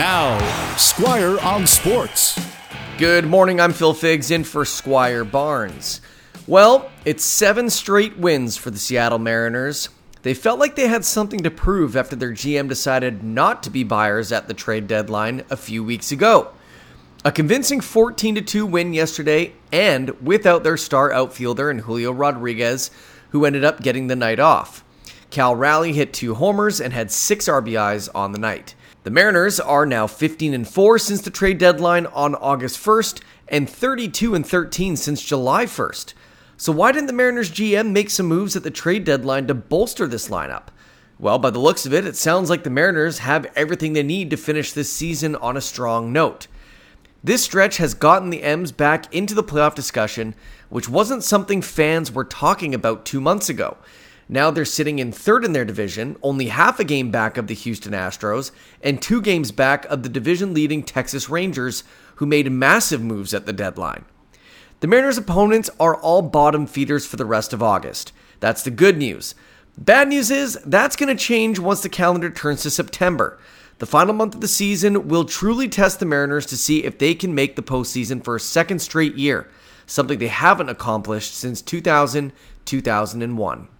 Now, Squire on Sports. Good morning, I'm Phil Figs in for Squire Barnes. Well, it's seven straight wins for the Seattle Mariners. They felt like they had something to prove after their GM decided not to be buyers at the trade deadline a few weeks ago. A convincing 14 2 win yesterday, and without their star outfielder and Julio Rodriguez, who ended up getting the night off. Cal Raleigh hit two homers and had six RBIs on the night. The Mariners are now 15 and 4 since the trade deadline on August 1st and 32 and 13 since July 1st. So why didn't the Mariners GM make some moves at the trade deadline to bolster this lineup? Well, by the looks of it, it sounds like the Mariners have everything they need to finish this season on a strong note. This stretch has gotten the M's back into the playoff discussion, which wasn't something fans were talking about two months ago. Now they're sitting in third in their division, only half a game back of the Houston Astros, and two games back of the division leading Texas Rangers, who made massive moves at the deadline. The Mariners' opponents are all bottom feeders for the rest of August. That's the good news. Bad news is that's going to change once the calendar turns to September. The final month of the season will truly test the Mariners to see if they can make the postseason for a second straight year, something they haven't accomplished since 2000 2001.